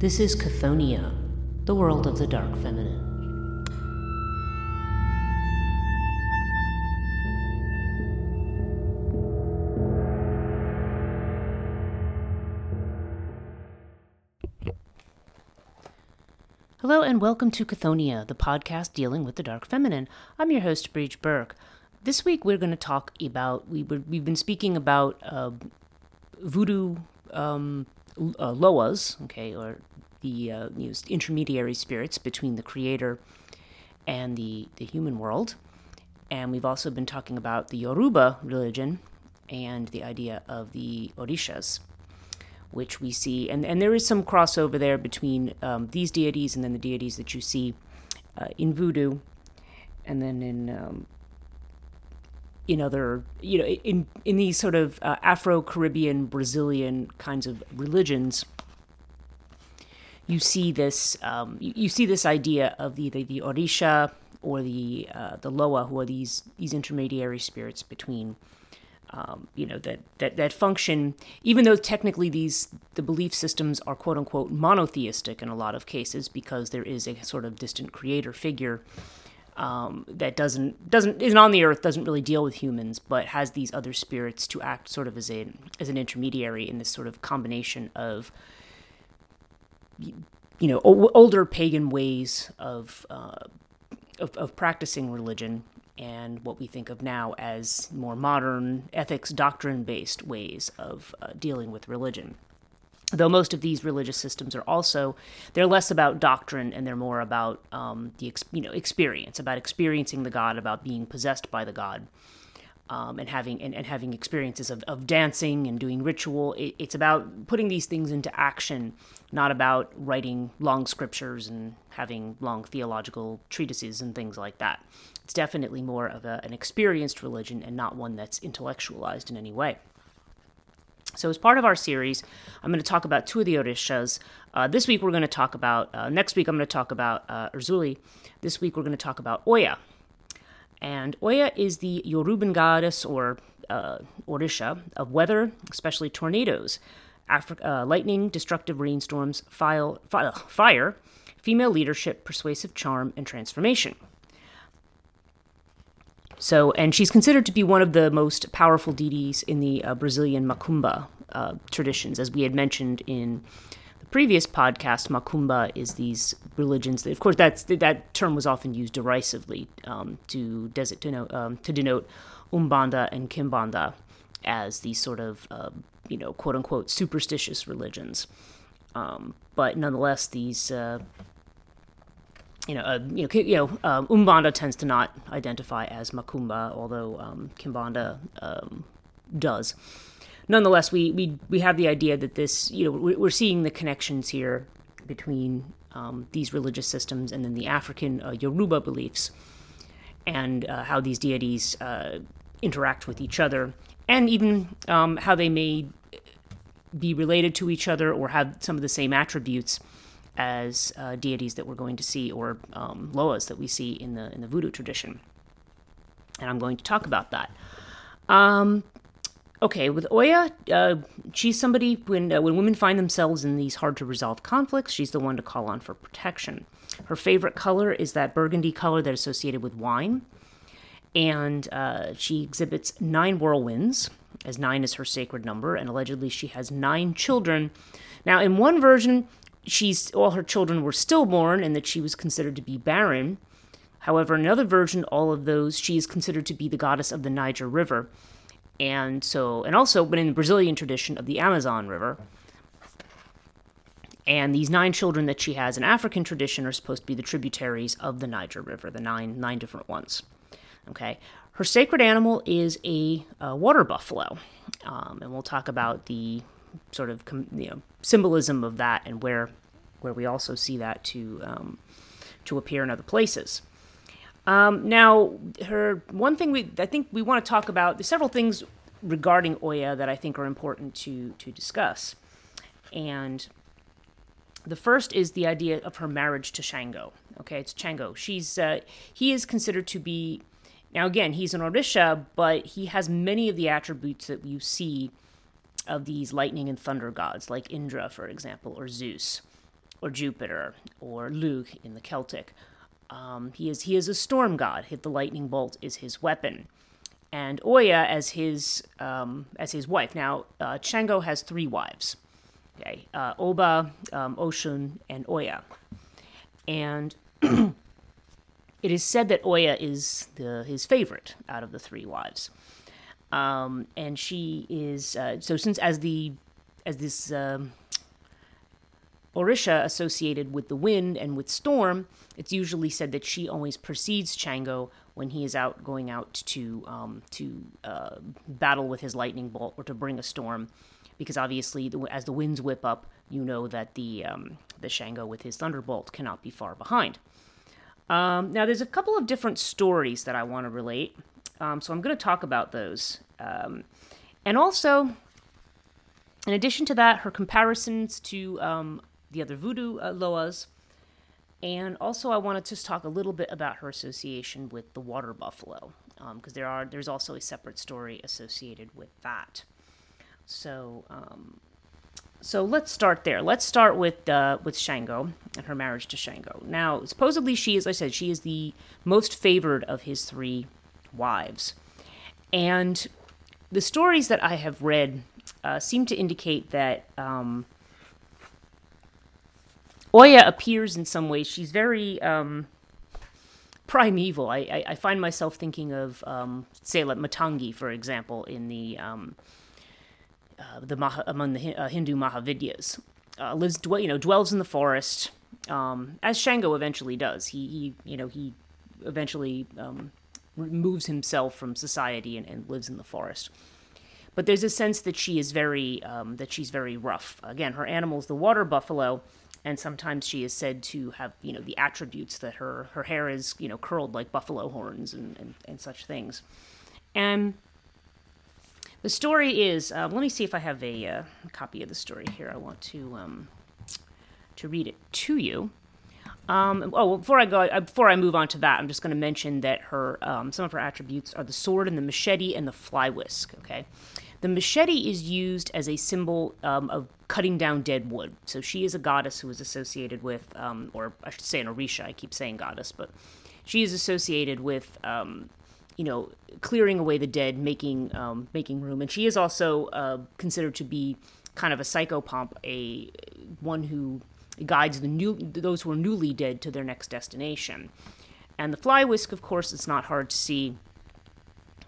This is Chthoniya, the world of the dark feminine. Hello and welcome to Chthoniya, the podcast dealing with the dark feminine. I'm your host, Breach Burke. This week we're going to talk about we were, we've been speaking about uh, voodoo um, uh, loas, okay, or the uh, you know, intermediary spirits between the creator and the, the human world. And we've also been talking about the Yoruba religion and the idea of the Orishas, which we see. And, and there is some crossover there between um, these deities and then the deities that you see uh, in voodoo and then in. Um, in other, you know, in in these sort of uh, Afro-Caribbean, Brazilian kinds of religions, you see this um, you, you, see this idea of the the, the orisha or the uh, the loa, who are these these intermediary spirits between. Um, you know that, that that function, even though technically these the belief systems are quote unquote monotheistic in a lot of cases because there is a sort of distant creator figure um, that doesn't doesn't isn't on the earth, doesn't really deal with humans, but has these other spirits to act sort of as a as an intermediary in this sort of combination of you know older pagan ways of, uh, of, of practicing religion and what we think of now as more modern ethics doctrine based ways of uh, dealing with religion. Though most of these religious systems are also they're less about doctrine and they're more about um, the you know experience about experiencing the god about being possessed by the god um, and having and, and, having experiences of, of dancing and doing ritual. It, it's about putting these things into action, not about writing long scriptures and having long theological treatises and things like that. It's definitely more of a, an experienced religion and not one that's intellectualized in any way. So, as part of our series, I'm going to talk about two of the Orishas. Uh, this week, we're going to talk about, uh, next week, I'm going to talk about uh, Erzuli. This week, we're going to talk about Oya. And Oya is the Yoruban goddess or uh, Orisha of weather, especially tornadoes, Afri- uh, lightning, destructive rainstorms, fire, fire, female leadership, persuasive charm, and transformation. So, and she's considered to be one of the most powerful deities in the uh, Brazilian Macumba uh, traditions, as we had mentioned in previous podcast, Macumba is these religions. That, of course, that's that term was often used derisively um, to, denote, um, to denote Umbanda and Kimbanda as these sort of uh, you know quote unquote superstitious religions. Um, but nonetheless, these uh, you know, uh, you know, you know, um, Umbanda tends to not identify as Macumba, although um, Kimbanda um, does nonetheless, we, we, we have the idea that this, you know, we're seeing the connections here between um, these religious systems and then the African uh, Yoruba beliefs and uh, how these deities uh, interact with each other and even um, how they may be related to each other or have some of the same attributes as uh, deities that we're going to see or um, loas that we see in the in the voodoo tradition. And I'm going to talk about that. Um, okay, with Oya, uh, she's somebody when uh, when women find themselves in these hard to resolve conflicts, she's the one to call on for protection. Her favorite color is that burgundy color that's associated with wine, and uh, she exhibits nine whirlwinds, as nine is her sacred number, and allegedly she has nine children. Now, in one version, she's all her children were stillborn, and that she was considered to be barren. However, in another version, all of those she is considered to be the goddess of the Niger River and so and also but in the Brazilian tradition of the Amazon River. And these nine children that she has in African tradition are supposed to be the tributaries of the Niger River, the nine nine different ones. Okay, her sacred animal is a, a water buffalo, um, and we'll talk about the sort of you know symbolism of that and where where we also see that to um, to appear in other places. Um, now, her one thing we I think we want to talk about. There's several things regarding Oya that I think are important to to discuss, and the first is the idea of her marriage to Shango. Okay, it's Shango. She's uh, he is considered to be now again he's an Orisha, but he has many of the attributes that you see of these lightning and thunder gods, like Indra, for example, or Zeus. or Jupiter, or Lugh in the Celtic. Um, he is he is a storm god. Hit the lightning bolt is his weapon, and Oya as his um, as his wife. Now uh, has three wives. Okay, uh, Oba, um, Oshun, and Oya, and it is said that Oya is the his favorite out of the three wives, um, and she is uh, so since as the as this um, Orisha associated with the wind and with storm, it's usually said that she always precedes Shango when he is out going out to um, to uh, battle with his lightning bolt or to bring a storm, because obviously the, as the winds whip up, you know that the um, the Shango with his thunderbolt cannot be far behind. Um, now there's a couple of different stories that I want to relate, um, so I'm going to talk about those, um, and also. In addition to that, her comparisons to um, the other voodoo uh, loas. And also, I want to just talk a little bit about her association with the water buffalo, because um, there are there's also a separate story associated with that. So, um, so let's start there. Let's start with uh, with Shango and her marriage to Shango. Now, supposedly she, as I said, she is the most favored of his three wives, and the stories that I have read uh, seem to indicate that. Um, Oya appears in some ways. She's very um, primeval. I, I, I, find myself thinking of, um, say, like Matangi, for example, in the um, uh, the Maha, among the uh, Hindu Mahavidyas. Uh, lives, you know, dwells in the forest, um, as Shango eventually does. He, he you know, he eventually um, removes himself from society and, and lives in the forest but there's a sense that she is very um, that she's very rough. Again, her animal's the water buffalo, and sometimes she is said to have you know the attributes that her her hair is you know curled like buffalo horns and and, and such things. And the story is uh, let me see if i have a, uh, copy of the story here. I want to um, to read it to you. Um, oh, before I go, uh, before I move on to that, I'm just going to mention that her um, some of her attributes are the sword and the machete and the fly whisk. Okay, the machete is used as a symbol um, of cutting down dead wood. So she is a goddess who is associated with, um, or I should say an Orisha. I keep saying goddess, but she is associated with, um, you know, clearing away the dead, making um, making room, and she is also uh, considered to be kind of a psychopomp, a one who guides the new those who are newly dead to their next destination. And the fly whisk, of course, it's not hard to see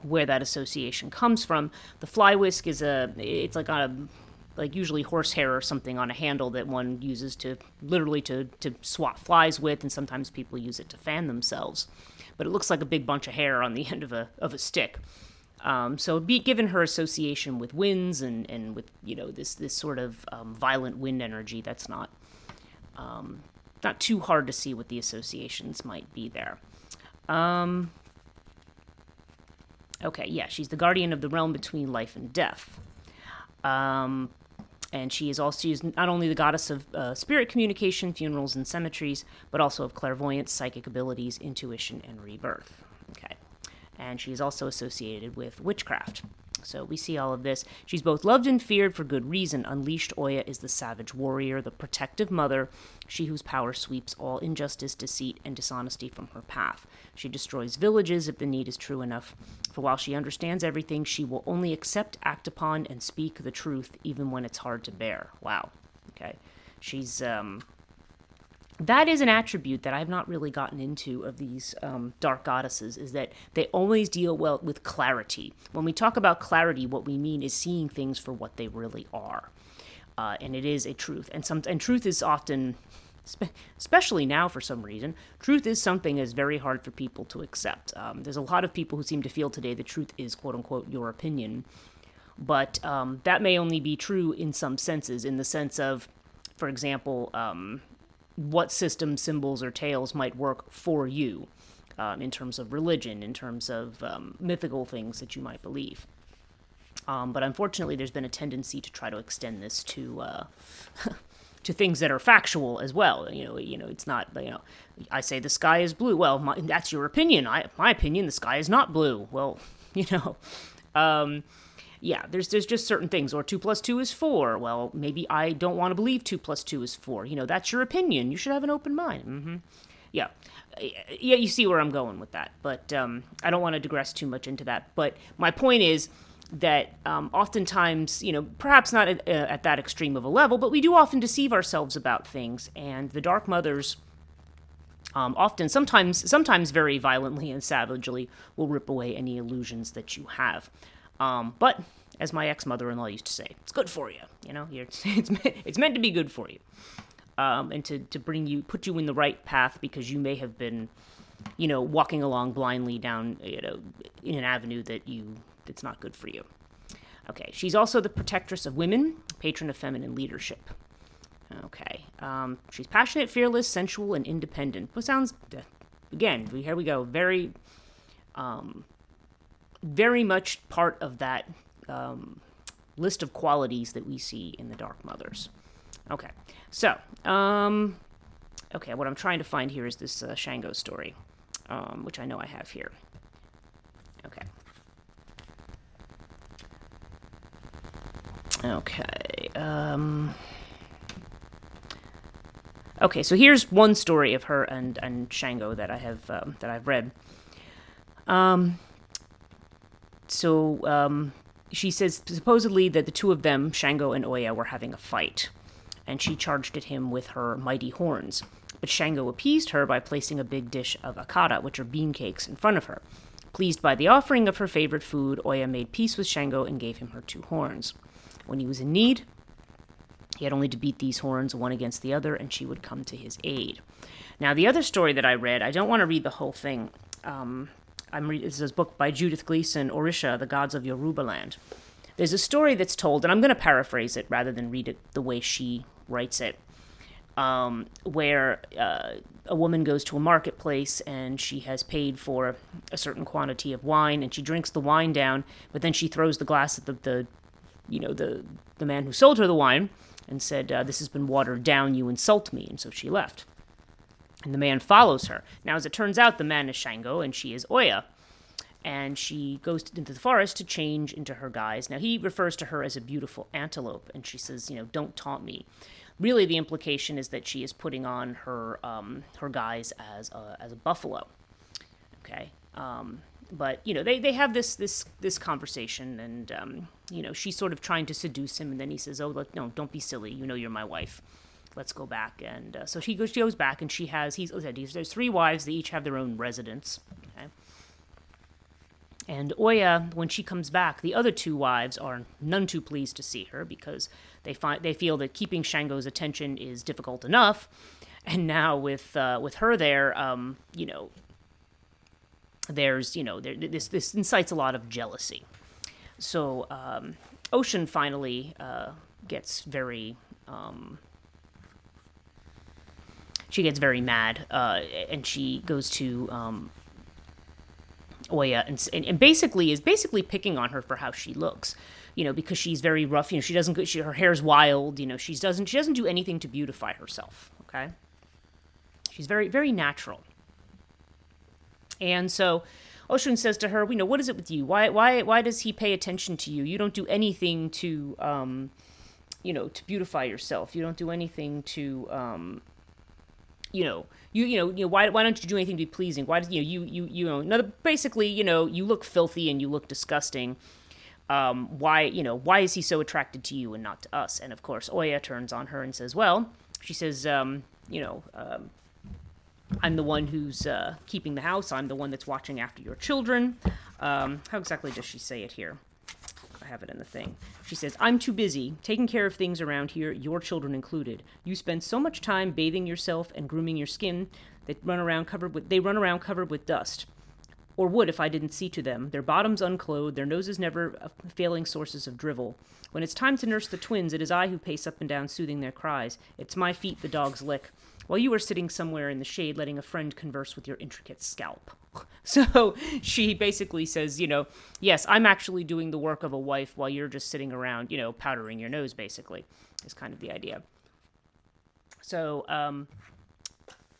where that association comes from. The fly whisk is a it's like on a like usually horsehair or something on a handle that one uses to literally to, to swat flies with, and sometimes people use it to fan themselves. But it looks like a big bunch of hair on the end of a of a stick. Um, so, be given her association with winds and, and with you know this this sort of um, violent wind energy, that's not um, not too hard to see what the associations might be there. Um, okay, yeah, she's the guardian of the realm between life and death. Um, and she is also she is not only the goddess of uh, spirit communication, funerals, and cemeteries, but also of clairvoyance, psychic abilities, intuition, and rebirth. Okay, and she is also associated with witchcraft. So we see all of this. She's both loved and feared for good reason. Unleashed Oya is the savage warrior, the protective mother, she whose power sweeps all injustice, deceit, and dishonesty from her path. She destroys villages if the need is true enough. For while she understands everything, she will only accept, act upon, and speak the truth, even when it's hard to bear. Wow. Okay. She's um, that is an attribute that I've not really gotten into of these um, dark goddesses is that they always deal well with clarity. When we talk about clarity, what we mean is seeing things for what they really are, uh, and it is a truth. And some and truth is often, especially now for some reason, truth is something that's very hard for people to accept. Um, there's a lot of people who seem to feel today the truth is quote unquote your opinion, but um, that may only be true in some senses. In the sense of, for example. Um, what system symbols or tales might work for you um, in terms of religion, in terms of um, mythical things that you might believe. Um, but unfortunately, there's been a tendency to try to extend this to uh, to things that are factual as well. You know, you know, it's not you know, I say the sky is blue. Well, my, that's your opinion. I, my opinion, the sky is not blue. Well, you know, um, yeah, there's there's just certain things. Or two plus two is four. Well, maybe I don't want to believe two plus two is four. You know, that's your opinion. You should have an open mind. Mm-hmm. Yeah, yeah. You see where I'm going with that, but um, I don't want to digress too much into that. But my point is that um, oftentimes, you know, perhaps not at, uh, at that extreme of a level, but we do often deceive ourselves about things, and the Dark Mothers. Um, often, sometimes, sometimes very violently and savagely, will rip away any illusions that you have. Um, but as my ex mother in law used to say, it's good for you. You know, it's, it's, it's meant to be good for you. Um, and to, to bring you, put you in the right path because you may have been, you know, walking along blindly down, you know, in an avenue that you, that's not good for you. Okay, she's also the protectress of women, patron of feminine leadership. Okay, um, she's passionate, fearless, sensual, and independent. What sounds, again, here we go, very um, very much part of that um, list of qualities that we see in the Dark Mothers. Okay, so, um, okay, what I'm trying to find here is this uh, Shango story, um, which I know I have here. Okay. Okay. Um, okay, so here's one story of her and, and Shango that I have um, that I've read. Um, so um, she says supposedly that the two of them, Shango and Oya, were having a fight, and she charged at him with her mighty horns. But Shango appeased her by placing a big dish of akara, which are bean cakes, in front of her. Pleased by the offering of her favorite food, Oya made peace with Shango and gave him her two horns. When he was in need, he had only to beat these horns one against the other, and she would come to his aid. Now, the other story that I read, I don't want to read the whole thing. Um, I'm reading this is a book by Judith Gleason, Orisha, the Gods of Yorubaland. There's a story that's told, and I'm going to paraphrase it rather than read it the way she writes it, um, where uh, a woman goes to a marketplace and she has paid for a certain quantity of wine, and she drinks the wine down, but then she throws the glass at the, the you know, the the man who sold her the wine, and said, uh, "This has been watered down. You insult me," and so she left. And the man follows her. Now, as it turns out, the man is Shango and she is Oya. And she goes into the forest to change into her guise. Now, he refers to her as a beautiful antelope, and she says, you know, don't taunt me. Really, the implication is that she is putting on her um, her guise as a, as a buffalo. Okay. Um, but you know they, they have this this this conversation and um, you know she's sort of trying to seduce him and then he says oh look, no don't be silly you know you're my wife let's go back. And uh, so she goes, she goes back, and she has he's, there's three wives. They each have their own residence. Okay. And Oya, when she comes back, the other two wives are none too pleased to see her because they find they feel that keeping Shango's attention is difficult enough, and now with uh, with her there, um, you know, there's you know there, this this incites a lot of jealousy. So um, Oshun finally uh, gets very um, she gets very mad, uh, and she goes to um, Oya and, and basically is basically picking on her for how she looks. You know, because she's very rough. You know, she doesn't. She, her hair's wild. You know, she doesn't. She doesn't do anything to beautify herself. Okay. She's very very natural. And so, Oshun says to her, "You know, what is it with you? Why why why does he pay attention to you? You don't do anything to." Um, you know, to beautify yourself. You don't do anything to, um, you know, you you know, you know, why why don't you do anything to be pleasing? Why does you know you you you know, another basically, you know, you look filthy and you look disgusting. Um, why you know why is he so attracted to you and not to us? And of course, Oya turns on her and says, well, she says, um, you know. Um, I'm the one who's uh, keeping the house. I'm the one that's watching after your children. Um, how exactly does she say it here? I have it in the thing. She says, I'm too busy taking care of things around here, your children included. You spend so much time bathing yourself and grooming your skin that run around covered with they run around covered with dust. Or would if I didn't see to them, their bottoms unclothed, their noses never failing sources of drivel. When it's time to nurse the twins, it is I who pace up and down soothing their cries. It's my feet the dogs lick while you are sitting somewhere in the shade letting a friend converse with your intricate scalp. So she basically says, you know, yes, I'm actually doing the work of a wife while you're just sitting around, you know, powdering your nose, basically, is kind of the idea. So, um,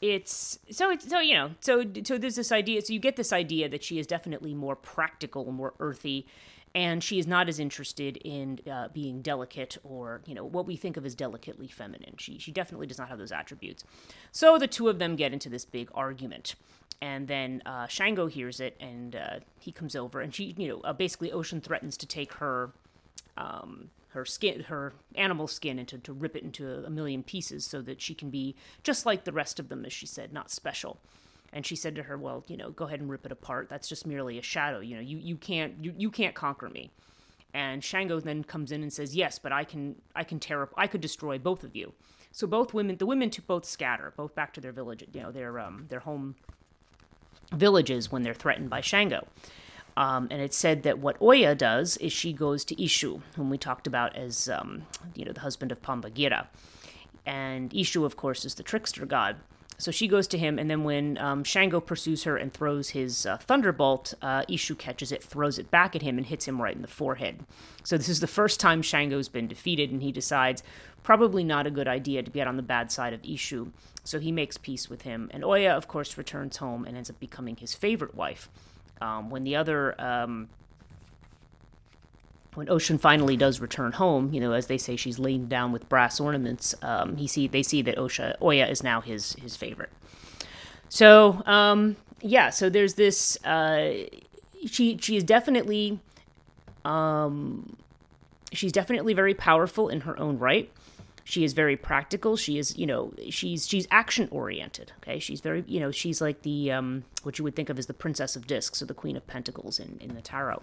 it's so it's so you know so so there's this idea so you get this idea that she is definitely more practical more earthy and she is not as interested in uh, being delicate or you know what we think of as delicately feminine. She, she definitely does not have those attributes. So the two of them get into this big argument and then uh, shango hears it and uh, he comes over and she you know uh, basically Oshun threatens to take her um, her skin her animal skin and to, to rip it into a million pieces so that she can be just like the rest of them as she said not special and she said to her, "Well, you know, go ahead and rip it apart. That's just merely a shadow. You know, you, you can't you, you can't conquer me." And Shango then comes in and says, "Yes, but I can I can tear up I could destroy both of you." So both women the women to both scatter, both back to their village, you know, their um their home villages when they're threatened by Shango. Um, and it's said that what Oya does is she goes to Eshu, whom we talked about as, um, you know, the husband of Pomba Gira. And Eshu, of course, is the trickster god. So she goes to him, and then when um, Shango pursues her and throws his uh, thunderbolt, uh, Eshu catches it, throws it back at him, and hits him right in the forehead. So this is the first time Shango's been defeated, and he decides probably not a good idea to get on the bad side of Eshu. So he makes peace with him, and Oya, of course, returns home and ends up becoming his favorite wife. Um, when the other um, when Oshun finally does return home, you know, as they say, she's laden down with brass ornaments. Um, he see they see that Osha Oya is now his his favorite. So um, yeah, so there's this. Uh, she she is definitely, um, she's definitely very powerful in her own right. She is very practical. She is, you know, she's she's action oriented. Okay, she's very, you know, she's like the um, what you would think of as the Princess of Discs or the Queen of Pentacles in in the tarot.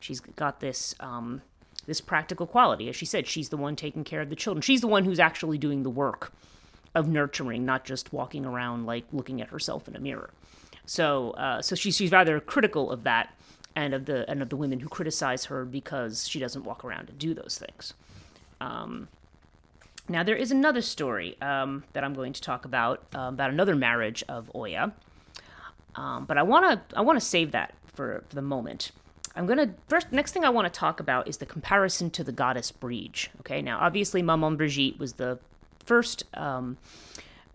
She's got this um, this practical quality. As she said, she's the one taking care of the children. She's the one who's actually doing the work of nurturing, not just walking around like looking at herself in a mirror. So, uh, so she's she's rather critical of that and of the and of the women who criticize her because she doesn't walk around and do those things. Um, now, there is another story um, that I'm going to talk about uh, about another marriage of Oya, um, but I want to I want to save that for, for the moment. I'm gonna first. Next thing I want to talk about is the comparison to the goddess Briege. Okay, now obviously Maman Brigitte was the first um,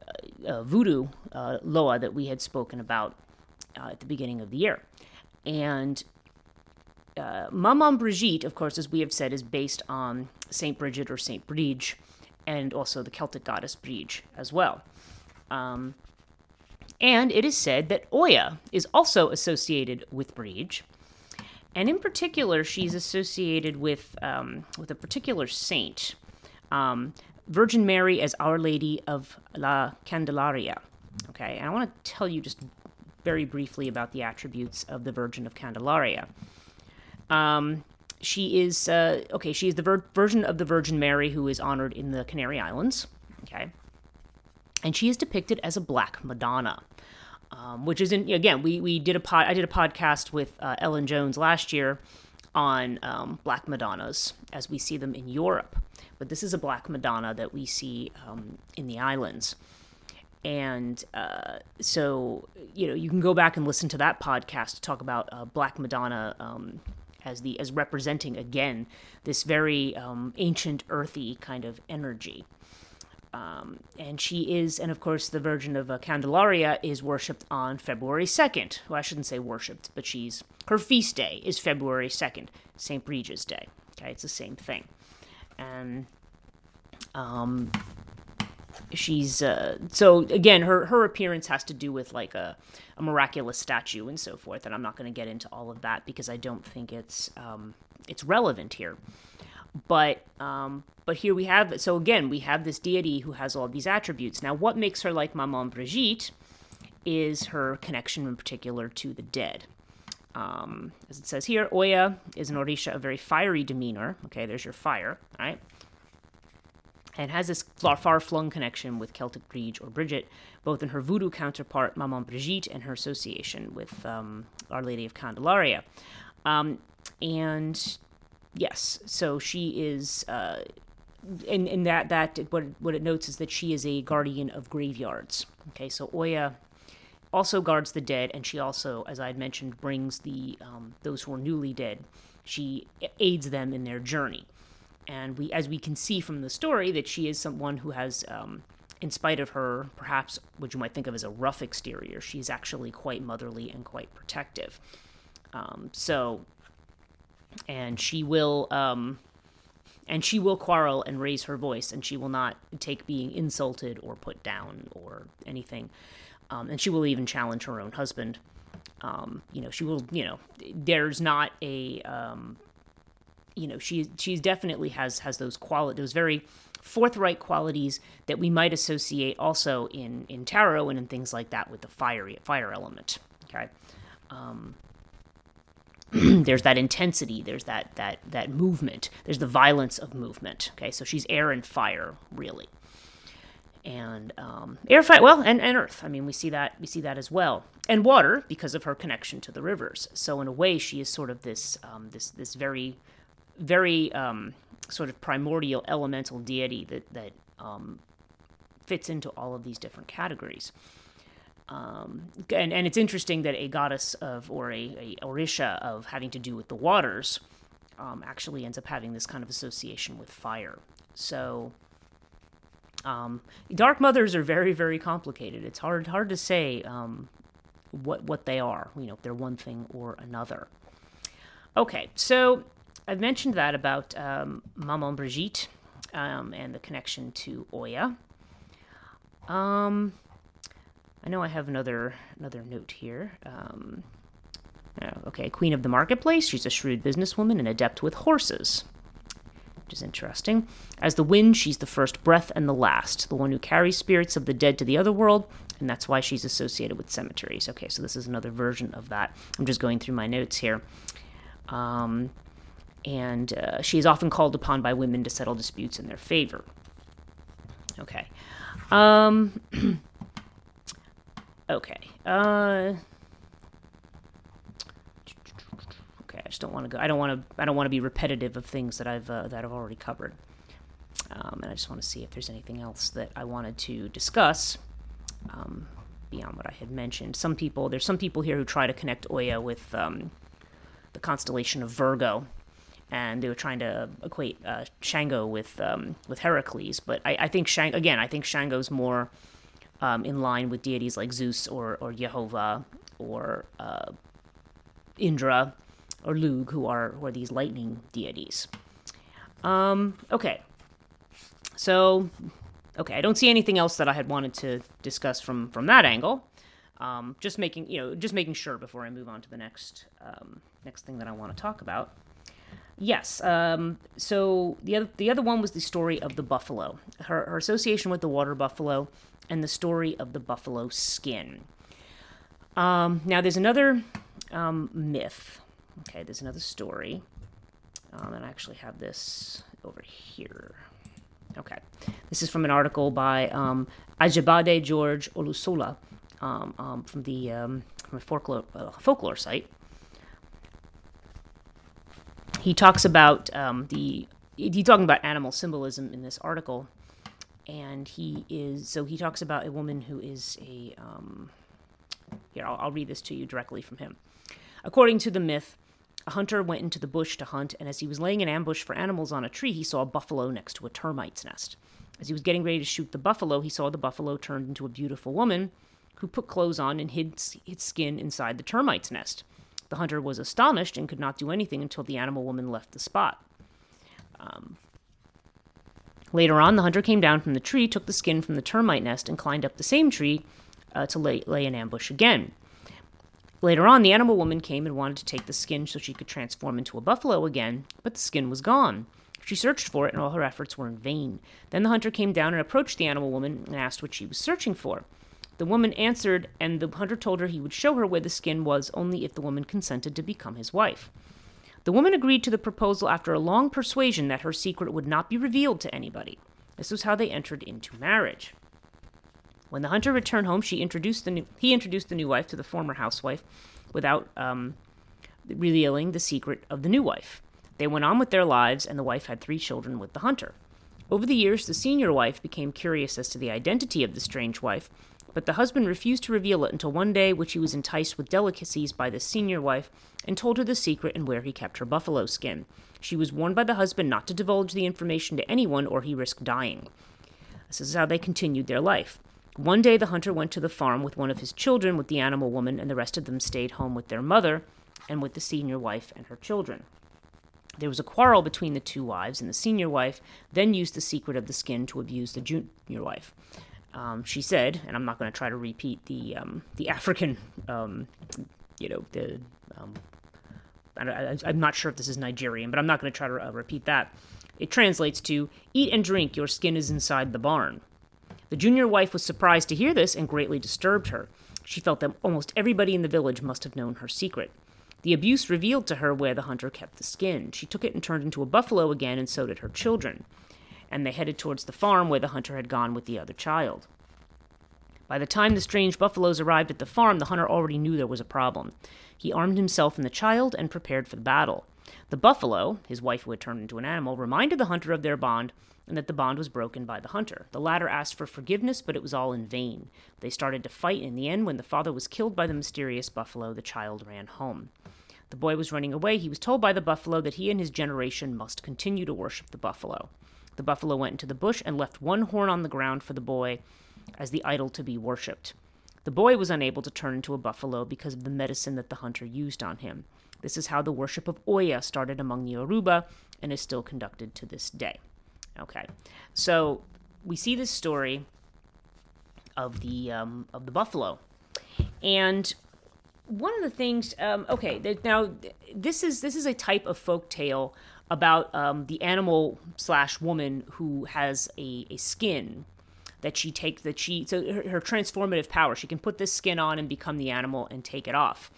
uh, uh, voodoo uh, Loa that we had spoken about uh, at the beginning of the year, and uh, Maman Brigitte, of course, as we have said, is based on Saint Bridget or Saint Briege, and also the Celtic goddess Briege as well. Um, and it is said that Oya is also associated with Briege and in particular, she's associated with um, with a particular saint, um, Virgin Mary as Our Lady of La Candelaria. Okay, and I want to tell you just very briefly about the attributes of the Virgin of Candelaria. Um, she is uh, okay. She is the ver- version of the Virgin Mary who is honored in the Canary Islands. Okay, and she is depicted as a black Madonna um, which isn't again we we did a pod I did a podcast with uh, Ellen Jones last year on um, Black Madonnas as we see them in Europe, but this is a Black Madonna that we see um, in the islands. And uh, so, you know, you can go back and listen to that podcast to talk about uh, Black Madonna um, as the as representing again this very um, ancient, earthy kind of energy. Um, and she is, and of course, the Virgin of uh, Candelaria is worshipped on February 2nd. Well, I shouldn't say worshipped, but she's her feast day is February 2nd, St. Bridget's Day. Okay, it's the same thing. And um, she's uh, so again, her her appearance has to do with like a, a miraculous statue and so forth. And I'm not going to get into all of that because I don't think it's um, it's relevant here. But um, but here we have so again we have this deity who has all these attributes. Now, what makes her like Maman Brigitte is her connection in particular to the dead. Um, as it says here, Oya is an Orisha, a very fiery demeanor. Okay, there's your fire, all right? And has this far flung connection with Celtic Briege or Bridget, both in her voodoo counterpart, Maman Brigitte, and her association with um, Our Lady of Candelaria. Um, and yes, so she is. Uh, and, and that that what what it notes is that she is a guardian of graveyards. Okay, so Oya also guards the dead, and she also, as I had mentioned, brings the um, those who are newly dead. She aids them in their journey, and we, as we can see from the story, that she is someone who has, um, in spite of her perhaps what you might think of as a rough exterior, she's actually quite motherly and quite protective. Um, so and she will um, and she will quarrel and raise her voice, and she will not take being insulted or put down or anything. Um, and she will even challenge her own husband. Um, you know, she will. You know, there's not a. Um, you know, she she definitely has has those quality those very forthright qualities that we might associate also in in tarot and in things like that with the fiery fire element. Okay. Um, there's that intensity there's that that that movement there's the violence of movement okay? So she's air and fire really. And um, air fire well and, and earth. I mean we see that we see that as well. And water because of her connection to the rivers. So in a way she is sort of this um, this this very very um, sort of primordial elemental deity that that um, fits into all of these different categories um, and, and it's interesting that a goddess of, or a, a Orisha of having to do with the waters, um, actually ends up having this kind of association with fire. So, um, dark mothers are very, very complicated. It's hard, hard to say um, what what they are. You know, if they're one thing or another. Okay, so I've mentioned that about um, Maman Brigitte um, and the connection to Oya. Um, I know I have another another note here. Um, oh, okay, Queen of the Marketplace. She's a shrewd businesswoman and adept with horses, which is interesting. As the wind, she's the first breath and the last, the one who carries spirits of the dead to the other world, and that's why she's associated with cemeteries. Okay, so this is another version of that. I'm just going through my notes here. Um, and uh, she is often called upon by women to settle disputes in their favor. Okay. Um, Okay. Uh. Okay, I just don't want to go. I don't want to. I don't want to be repetitive of things that I've uh, that I've already covered. Um, and I just want to see if there's anything else that I wanted to discuss um, beyond what I had mentioned. Some people, there's some people here who try to connect Oya with um, the constellation of Virgo, and they were trying to equate uh, Shango with um, with Heracles. But I, I think Shang again, I think Shango's more um, in line with deities like Zeus or, or Jehovah or uh, Indra or Lugh, who are, who are these lightning deities. Um, okay. So, okay, I don't see anything else that I had wanted to discuss from, from that angle. Um, just making, you know, just making sure before I move on to the next, um, next thing that I want to talk about. Yes. Um, so the other the other one was the story of the buffalo. Her, her association with the water buffalo and the story of the buffalo skin. Um, now, there's another um, myth. Okay, there's another story. Um, and I actually have this over here. Okay. This is from an article by um, Ajibade George Olusola um, from the from a folklore, uh, folklore site. He talks about um, the he's talking about animal symbolism in this article, and he is so he talks about a woman who is a um, here I'll, I'll read this to you directly from him. According to the myth a hunter went into the bush to hunt and as he was laying an ambush for animals on a tree he saw a buffalo next to a termite's nest. As he was getting ready to shoot the buffalo he saw the buffalo turned into a beautiful woman who put clothes on and hid its skin inside the termite's nest the hunter was astonished and could not do anything until the animal woman left the spot um, Later on, the hunter came down from the tree, took the skin from the termite nest, and climbed up the same tree uh, to lay, lay an ambush again. Later on, the animal woman came and wanted to take the skin so she could transform into a buffalo again, but the skin was gone. She searched for it, and all her efforts were in vain. Then the hunter came down and approached the animal woman and asked what she was searching for. The woman answered, and the hunter told her he would show her where the skin was only if the woman consented to become his wife. The woman agreed to the proposal after a long persuasion that her secret would not be revealed to anybody. This was how they entered into marriage. When the hunter returned home, she introduced the new, he introduced the new wife to the former housewife without um, revealing the secret of the new wife. They went on with their lives, and the wife had three children with the hunter. Over the years, the senior wife became curious as to the identity of the strange wife, but the husband refused to reveal it until one day, which he was enticed with delicacies by the senior wife and told her the secret and where he kept her buffalo skin. She was warned by the husband not to divulge the information to anyone or he risked dying. This is how they continued their life. One day, the hunter went to the farm with one of his children with the animal woman, and the rest of them stayed home with their mother and with the senior wife and her children. There was a quarrel between the two wives, and the senior wife then used the secret of the skin to abuse the junior wife. Um, she said, and I'm not going to try to repeat the um, the African, um, you know, the um, I, am not sure if this is Nigerian, but I'm not going to try to uh, repeat that. It translates to "Eat and drink, your skin is inside the barn." The junior wife was surprised to hear this and greatly disturbed her. She felt that almost everybody in the village must have known her secret. The abuse revealed to her where the hunter kept the skin. She took it and turned into a buffalo again, and so did her children. And they headed towards the farm where the hunter had gone with the other child. By the time the strange buffaloes arrived at the farm, the hunter already knew there was a problem. He armed himself and the child and prepared for the battle. The buffalo, his wife who had turned into an animal, reminded the hunter of their bond and that the bond was broken by the hunter. The latter asked for forgiveness, but it was all in vain. They started to fight. In the end, when the father was killed by the mysterious buffalo, the child ran home. The boy was running away. He was told by the buffalo that he and his generation must continue to worship the buffalo. The buffalo went into the bush and left one horn on the ground for the boy as the idol to be worshipped. The boy was unable to turn into a buffalo because of the medicine that the hunter used on him. This is how the worship of Oya started among the Yoruba and is still conducted to this day. Okay, so we see this story of the um, of the buffalo, and one of the things. Um, okay, now this is this is a type of folk tale about um, the animal slash woman who has a, a skin that she takes that she so her, her, transformative power she can put this skin on and become the animal and take it off.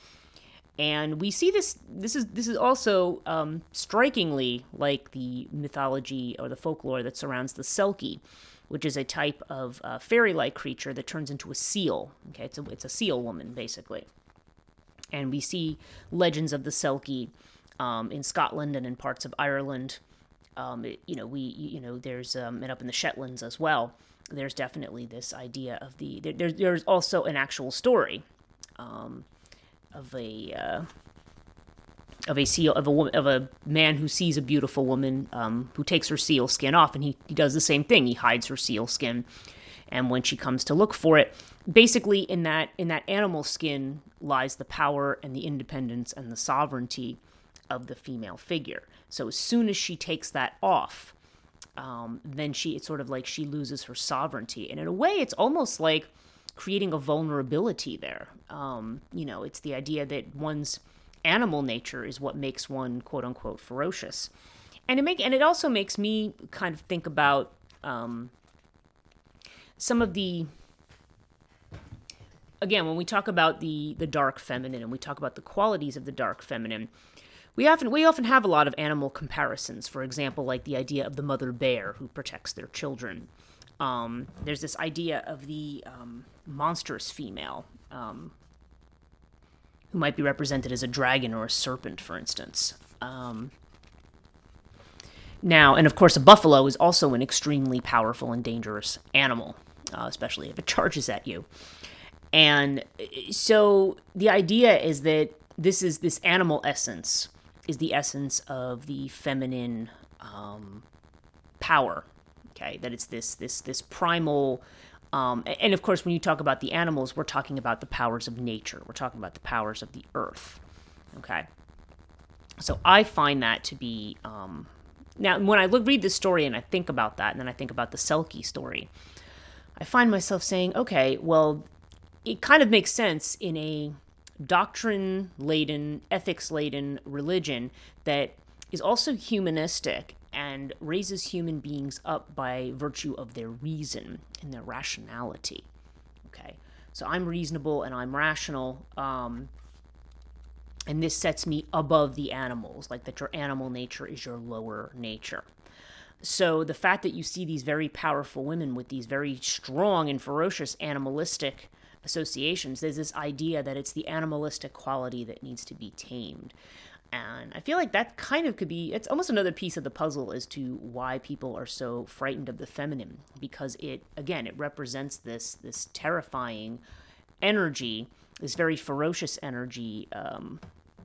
And we see this this is this is also um, strikingly like the mythology or the folklore that surrounds the selkie which is a type of uh, fairy-like creature that turns into a seal. Okay it's a, it's a seal woman basically. And we see legends of the selkie um, in scotland and in parts of ireland. Um, it, you know we you know there's um, and up in the shetlands as well there's definitely this idea of the there, there's also an actual story um, of a uh, of a seal of a of a man who sees a beautiful woman um, who takes her seal skin off and he, he does the same thing. He hides her seal skin. And when she comes to look for it basically in that in that animal skin lies the power and the independence and the sovereignty of the female figure. So as soon as she takes that off um, then she it's sort of like she loses her sovereignty. And in a way it's almost like creating a vulnerability there. Um, you know it's the idea that one's animal nature is what makes one quote unquote ferocious. And it make and it also makes me kind of think about um, some of the again when we talk about the the dark feminine and we talk about the qualities of the dark feminine we often we often have a lot of animal comparisons. For example, like the idea of the mother bear who protects their children. Um, there's this idea of the um, monstrous female um, who might be represented as a dragon or a serpent, for instance. Um, now, and of course, a buffalo is also an extremely powerful and dangerous animal, uh, especially if it charges at you. And uh, so the idea is that this is this animal essence is the essence of the feminine um, power. Okay, that it's this this this primal. Um, and of course, when you talk about the animals, we're talking about the powers of nature. We're talking about the powers of the earth. Okay, so I find that to be um, now when I look read this story and I think about that, and then I think about the Selkie story, I find myself saying, okay, well, it kind of makes sense in a doctrine laden, ethics laden religion that is also humanistic and raises human beings up by virtue of their reason and their rationality. Okay, so I'm reasonable and I'm rational. Um, and this sets me above the animals, like that your animal nature is your lower nature. So the fact that you see these very powerful women with these very strong and ferocious animalistic associations, there's this idea that it's the animalistic quality that needs to be tamed. And I feel like that kind of could be, it's almost another piece of the puzzle as to why people are so frightened of the feminine, because it, again, it represents this, this terrifying energy, this very ferocious energy um,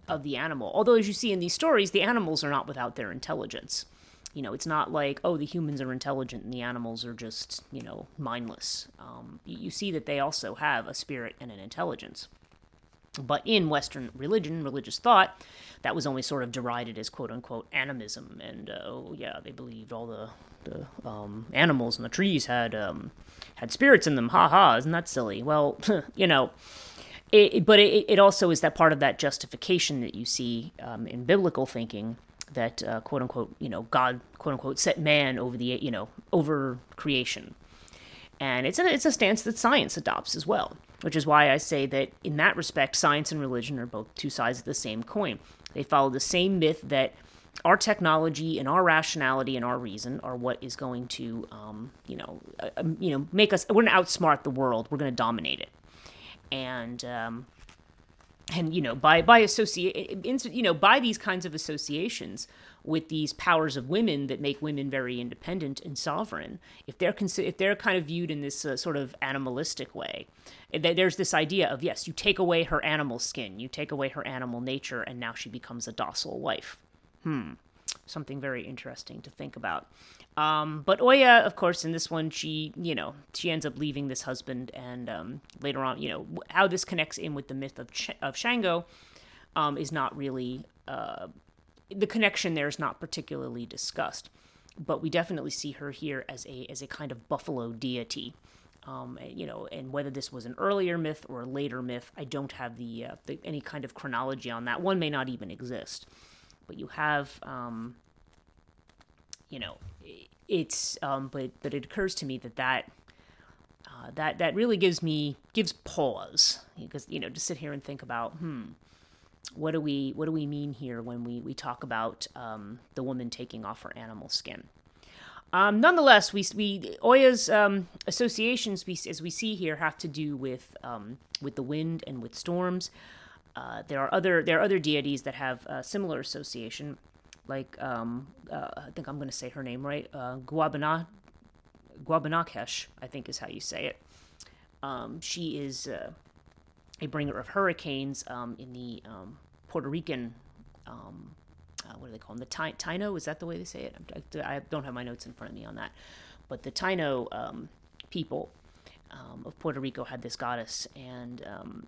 of the animal. Although, as you see in these stories, the animals are not without their intelligence you know, it's not like, oh, the humans are intelligent and the animals are just, you know, mindless. Um, you, see that they also have a spirit and an intelligence. But in Western religion, religious thought, that was only sort of derided as quote unquote animism. And uh, oh, yeah, they believed all the, the um, animals and the trees had, um, had spirits in them. Ha ha, isn't that silly? Well, you know. It, but it, it also is that part of that justification that you see um, in biblical thinking that uh, quote unquote you know God quote unquote set man over the you know over creation, and it's a, it's a stance that science adopts as well which is why I say that in that respect, science and religion are both two sides of the same coin. They follow the same myth that our technology and our rationality and our reason are what is going to, um, you know, uh, um, you know, make us. We're going to outsmart the world. We're going to dominate it, and um, and you know, by by associate, you know, by these kinds of associations, with these powers of women that make women very independent and sovereign, if they're consi- if they're kind of viewed in this uh, sort of animalistic way, there's this idea of yes, you take away her animal skin, you take away her animal nature, and now she becomes a docile wife. Hmm, something very interesting to think about. Um, but Oya, of course, in this one, she you know she ends up leaving this husband, and um, later on, you know how this connects in with the myth of Ch- of Shango um, is not really. Uh, the connection there is not particularly discussed, but we definitely see her here as a as a kind of buffalo deity. Um, you know, and whether this was an earlier myth or a later myth, I don't have the, uh, the any kind of chronology on that. One may not even exist, but you have, um, you know, it's um, but but it occurs to me that that uh, that that really gives me gives pause because you know to sit here and think about hmm what do we what do we mean here when we we talk about um, the woman taking off her animal skin? Um, nonetheless, we we Oya's um, associations, we, as we see here, have to do with um, with the wind and with storms. Uh, there are other there are other deities that have similar association, like um, uh, I think I'm going to say her name right, uh, Guabana, Guabanakesh, I think is how you say it. Um, she is uh, a bringer of hurricanes um, in the um, Puerto Rican. Um, uh, what do they call them? The Taino? Taino is that the way they say it? I, don't have my notes in front of me on that, but the Taino um, people um, of Puerto Rico had this goddess, and um,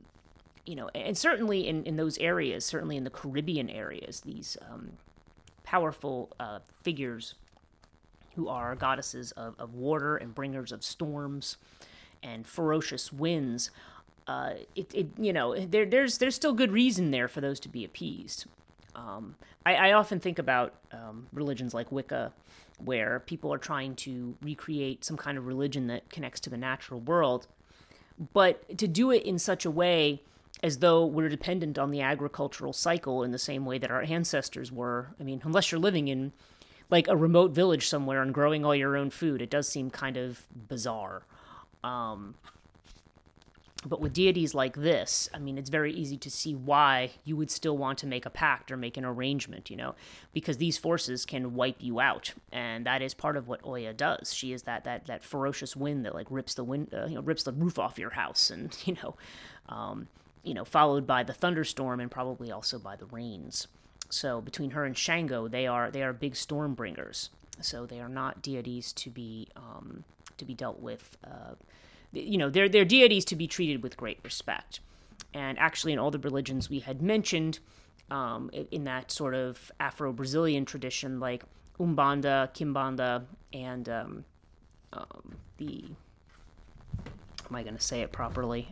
you know, and certainly in, in those areas, certainly in the Caribbean areas, these powerful uh, figures who are goddesses of, of water and bringers of storms and ferocious winds uh, it, it you know there there's there's still good reason there for those to be appeased. Um, I, I, often think about um, religions like Wicca, where people are trying to recreate some kind of religion that connects to the natural world, but to do it in such a way as though we're dependent on the agricultural cycle in the same way that our ancestors were. I mean, unless you're living in like a remote village somewhere and growing all your own food, it does seem kind of bizarre. Um, but with deities like this, I mean, it's very easy to see why you would still want to make a pact or make an arrangement, you know, because these forces can wipe you out, and that is part of what Oya does. She is that that that ferocious wind that like rips the wind, uh, you know, rips the roof off your house, and you know, um, you know, followed by the thunderstorm and probably also by the rains. So between her and Shango, they are they are big storm bringers. So they are not deities to be um, to be dealt with. Uh, you know, they're, they're deities to be treated with great respect. And actually, in all the religions we had mentioned, um, in that sort of Afro Brazilian tradition, like Umbanda, Kimbanda, and um, um, the. Am I going to say it properly?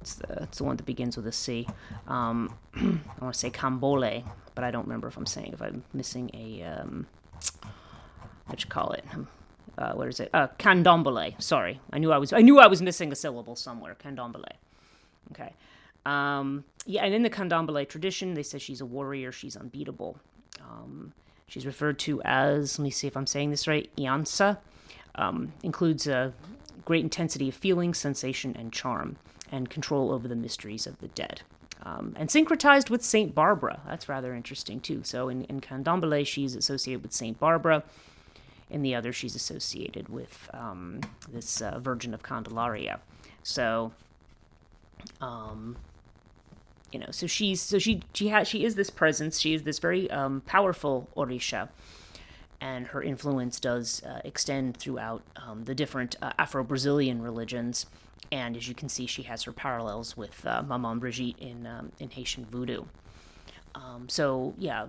Um, it's, the, it's the one that begins with a C. Um, I want to say Cambole, but I don't remember if I'm saying, if I'm missing a. Um, what you call it? uh, what is it? Uh, candomblé. Sorry, I knew I was I knew I was missing a syllable somewhere. Candomblé. Okay. Um, yeah, and in the candomblé tradition, they say she's a warrior. She's unbeatable. Um, she's referred to as. Let me see if I'm saying this right. Iansa um, includes a great intensity of feeling, sensation, and charm, and control over the mysteries of the dead. Um, and syncretized with Saint Barbara. That's rather interesting too. So in, in Candomblé, she's associated with Saint Barbara in the other she's associated with um, this uh, Virgin of Candelaria. So, um, you know, so she's so she she has she is this presence. She is this very um, powerful Orisha, and her influence does uh, extend throughout um, the different uh, Afro Brazilian religions. And as you can see, she has her parallels with uh, Maman Brigitte in, um, in Haitian voodoo. Um, so, yeah,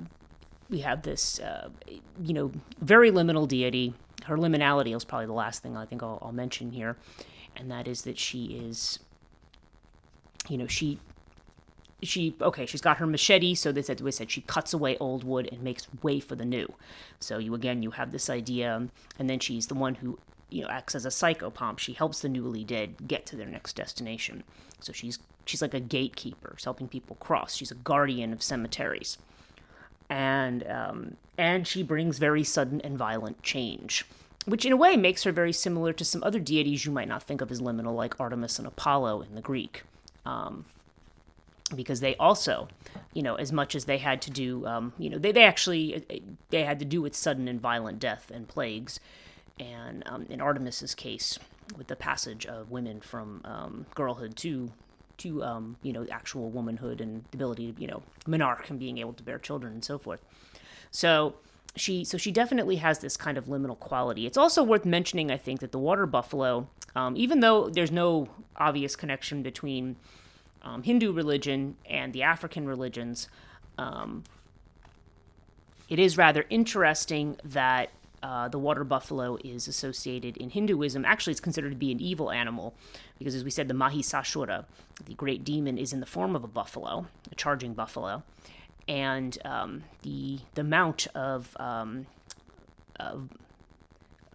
we have this, uh, you know, very liminal deity. Her liminality is probably the last thing I think I'll, I'll mention here, and that is that she is, you know, she she okay she's got her machete so they said we said she cuts away old wood and makes way for the new so you again you have this idea and then she's the one who you know acts as a psychopomp. She helps the newly dead get to their next destination. So she's she's like a gatekeeper she's helping people cross. She's a guardian of cemeteries. And um, and she brings very sudden and violent change which in a way makes her very similar to some other deities you might not think of as liminal like artemis and apollo in the greek. Um, because they also, you know, as much as they had to do, um, you know, they, they actually they had to do with sudden and violent death and plagues, and um, in Artemis's case, with the passage of women from um, girlhood to to um, you know actual womanhood and the ability to you know menarche and being able to bear children and so forth. So she so she definitely has this kind of liminal quality. It's also worth mentioning, I think, that the water buffalo, um, even though there's no obvious connection between um, Hindu religion and the African religions, um, it is rather interesting that uh, the water buffalo is associated in Hinduism. Actually, it's considered to be an evil animal because, as we said, the Mahishasura, the great demon, is in the form of a buffalo, a charging buffalo, and um, the the mount of, um, of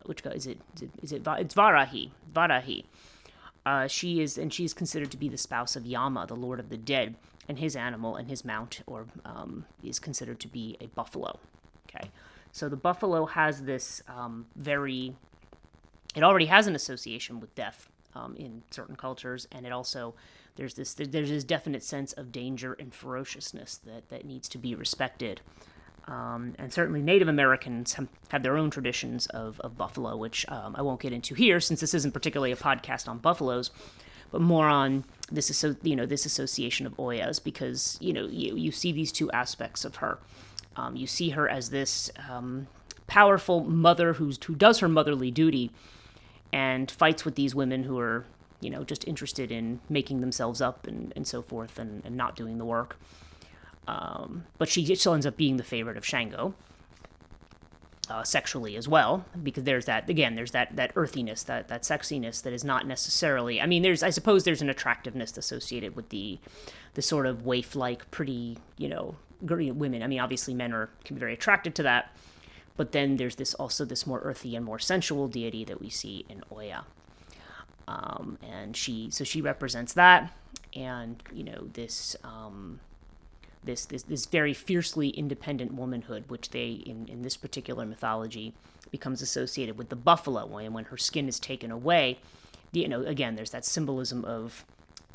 which is it? Is it? Is it? It's Varahi. Varahi uh, she is, and she is considered to be the spouse of Yama, the lord of the dead, and his animal and his mount, or um, is considered to be a buffalo. Okay, so the buffalo has this um, very, it already has an association with death um, in certain cultures, and it also there's this there's this definite sense of danger and ferociousness that that needs to be respected. Um, and certainly Native Americans have, have, their own traditions of, of buffalo, which um, I won't get into here since this isn't particularly a podcast on buffaloes, but more on this you know this association of Oyas because you know you, you see these two aspects of her. Um, you see her as this um, powerful mother who's who does her motherly duty and fights with these women who are you know just interested in making themselves up and, and so forth and, and not doing the work. Um, but she still ends up being the favorite of Shango. Uh, sexually as well, because there's that again, there's that that earthiness, that that sexiness that is not necessarily. I mean, there's I suppose there's an attractiveness associated with the the sort of waif-like, pretty, you know, women. I mean, obviously men are can be very attracted to that, but then there's this also this more earthy and more sensual deity that we see in Oya. Um, and she so she represents that, and you know this. Um, this, this this very fiercely independent womanhood, which they in, in this particular mythology becomes associated with the buffalo, and when her skin is taken away, you know, again, there's that symbolism of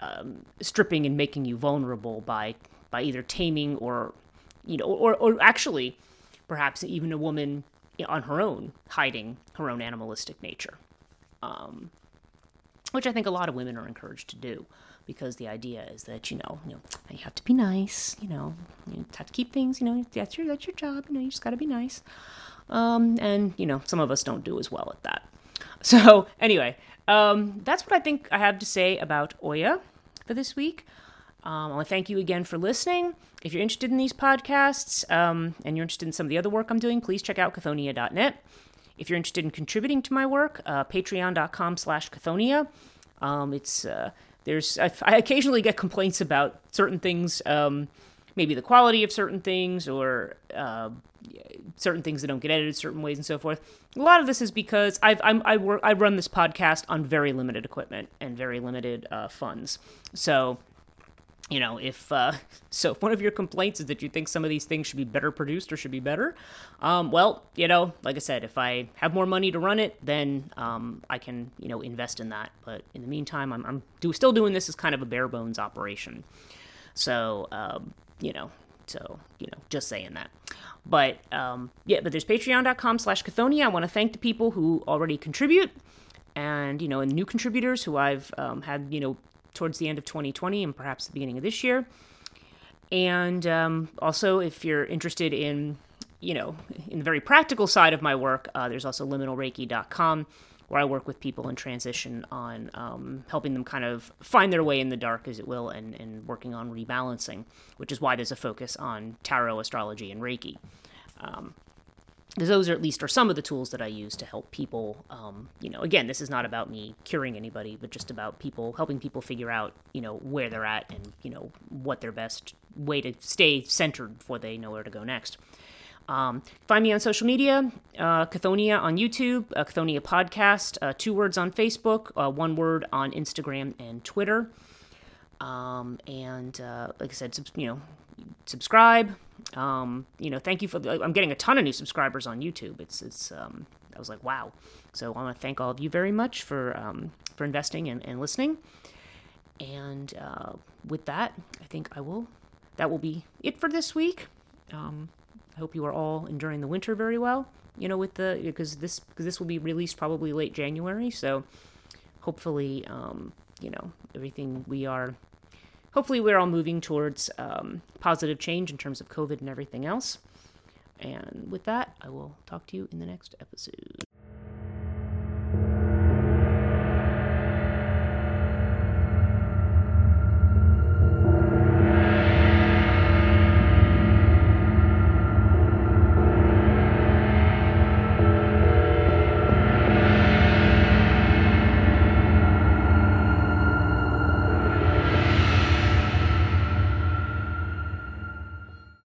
um, stripping and making you vulnerable by by either taming or you know, or or actually, perhaps even a woman on her own hiding her own animalistic nature, um, which I think a lot of women are encouraged to do because the idea is that you know, you know, you have to be nice. You know, you have to keep things. You know, that's your that's your job. You know, you just got to be nice. Um, and you know, some of us don't do as well at that. So anyway, um, that's what I think I have to say about Oya for this week. Um, I want to thank you again for listening. If you're interested in these podcasts um, and you're interested in some of the other work I'm doing, please check out chthonia.net. If you're interested in contributing to my work, uh, patreon.com slash chthonia. Um, it's uh, there's I, I, occasionally get complaints about certain things, um, maybe the quality of certain things or uh, certain things that don't get edited certain ways and so forth. A lot of this is because I've I'm, I work I run this podcast on very limited equipment and very limited uh, funds, so you know, if uh, so, if one of your complaints is that you think some of these things should be better produced or should be better, um, well, you know, like I said, if I have more money to run it, then um, I can, you know, invest in that. But in the meantime, I'm, I'm do, still doing this as kind of a bare bones operation. So, um, you know, so you know, just saying that. But um, yeah, but there's Patreon.com/slash Chthonia. I want to thank the people who already contribute, and you know, and new contributors who I've um, had, you know towards the end of 2020 and perhaps the beginning of this year. And um, also, if you're interested in you know, in the very practical side of my work, uh, there's also liminalreiki.com where I work with people in transition on um, helping them kind of find their way in the dark, as it will, and, and working on rebalancing, which is why there's a focus on tarot, astrology, and Reiki. Um, those are at least are some of the tools that I use to help people. Um, you know, again, this is not about me curing anybody, but just about people helping people figure out, you know, where they're at and you know what their best way to stay centered before they know where to go next. Um, find me on social media, uh, Chthonia on YouTube, uh, Chthonia Podcast, uh, two words on Facebook, uh, one word on Instagram and Twitter. Um, and uh, like I said, sub- you know, subscribe. Um, you know, thank you for. The, I'm getting a ton of new subscribers on YouTube. It's it's. Um, I was like, wow. So I want to thank all of you very much for um, for investing and, and listening. And uh, with that, I think I will. That will be it for this week. Um, I hope you are all enduring the winter very well. You know, with the because this because this will be released probably late January, so hopefully, um, you know, everything we are. Hopefully, we're all moving towards um, positive change in terms of COVID and everything else. And with that, I will talk to you in the next episode.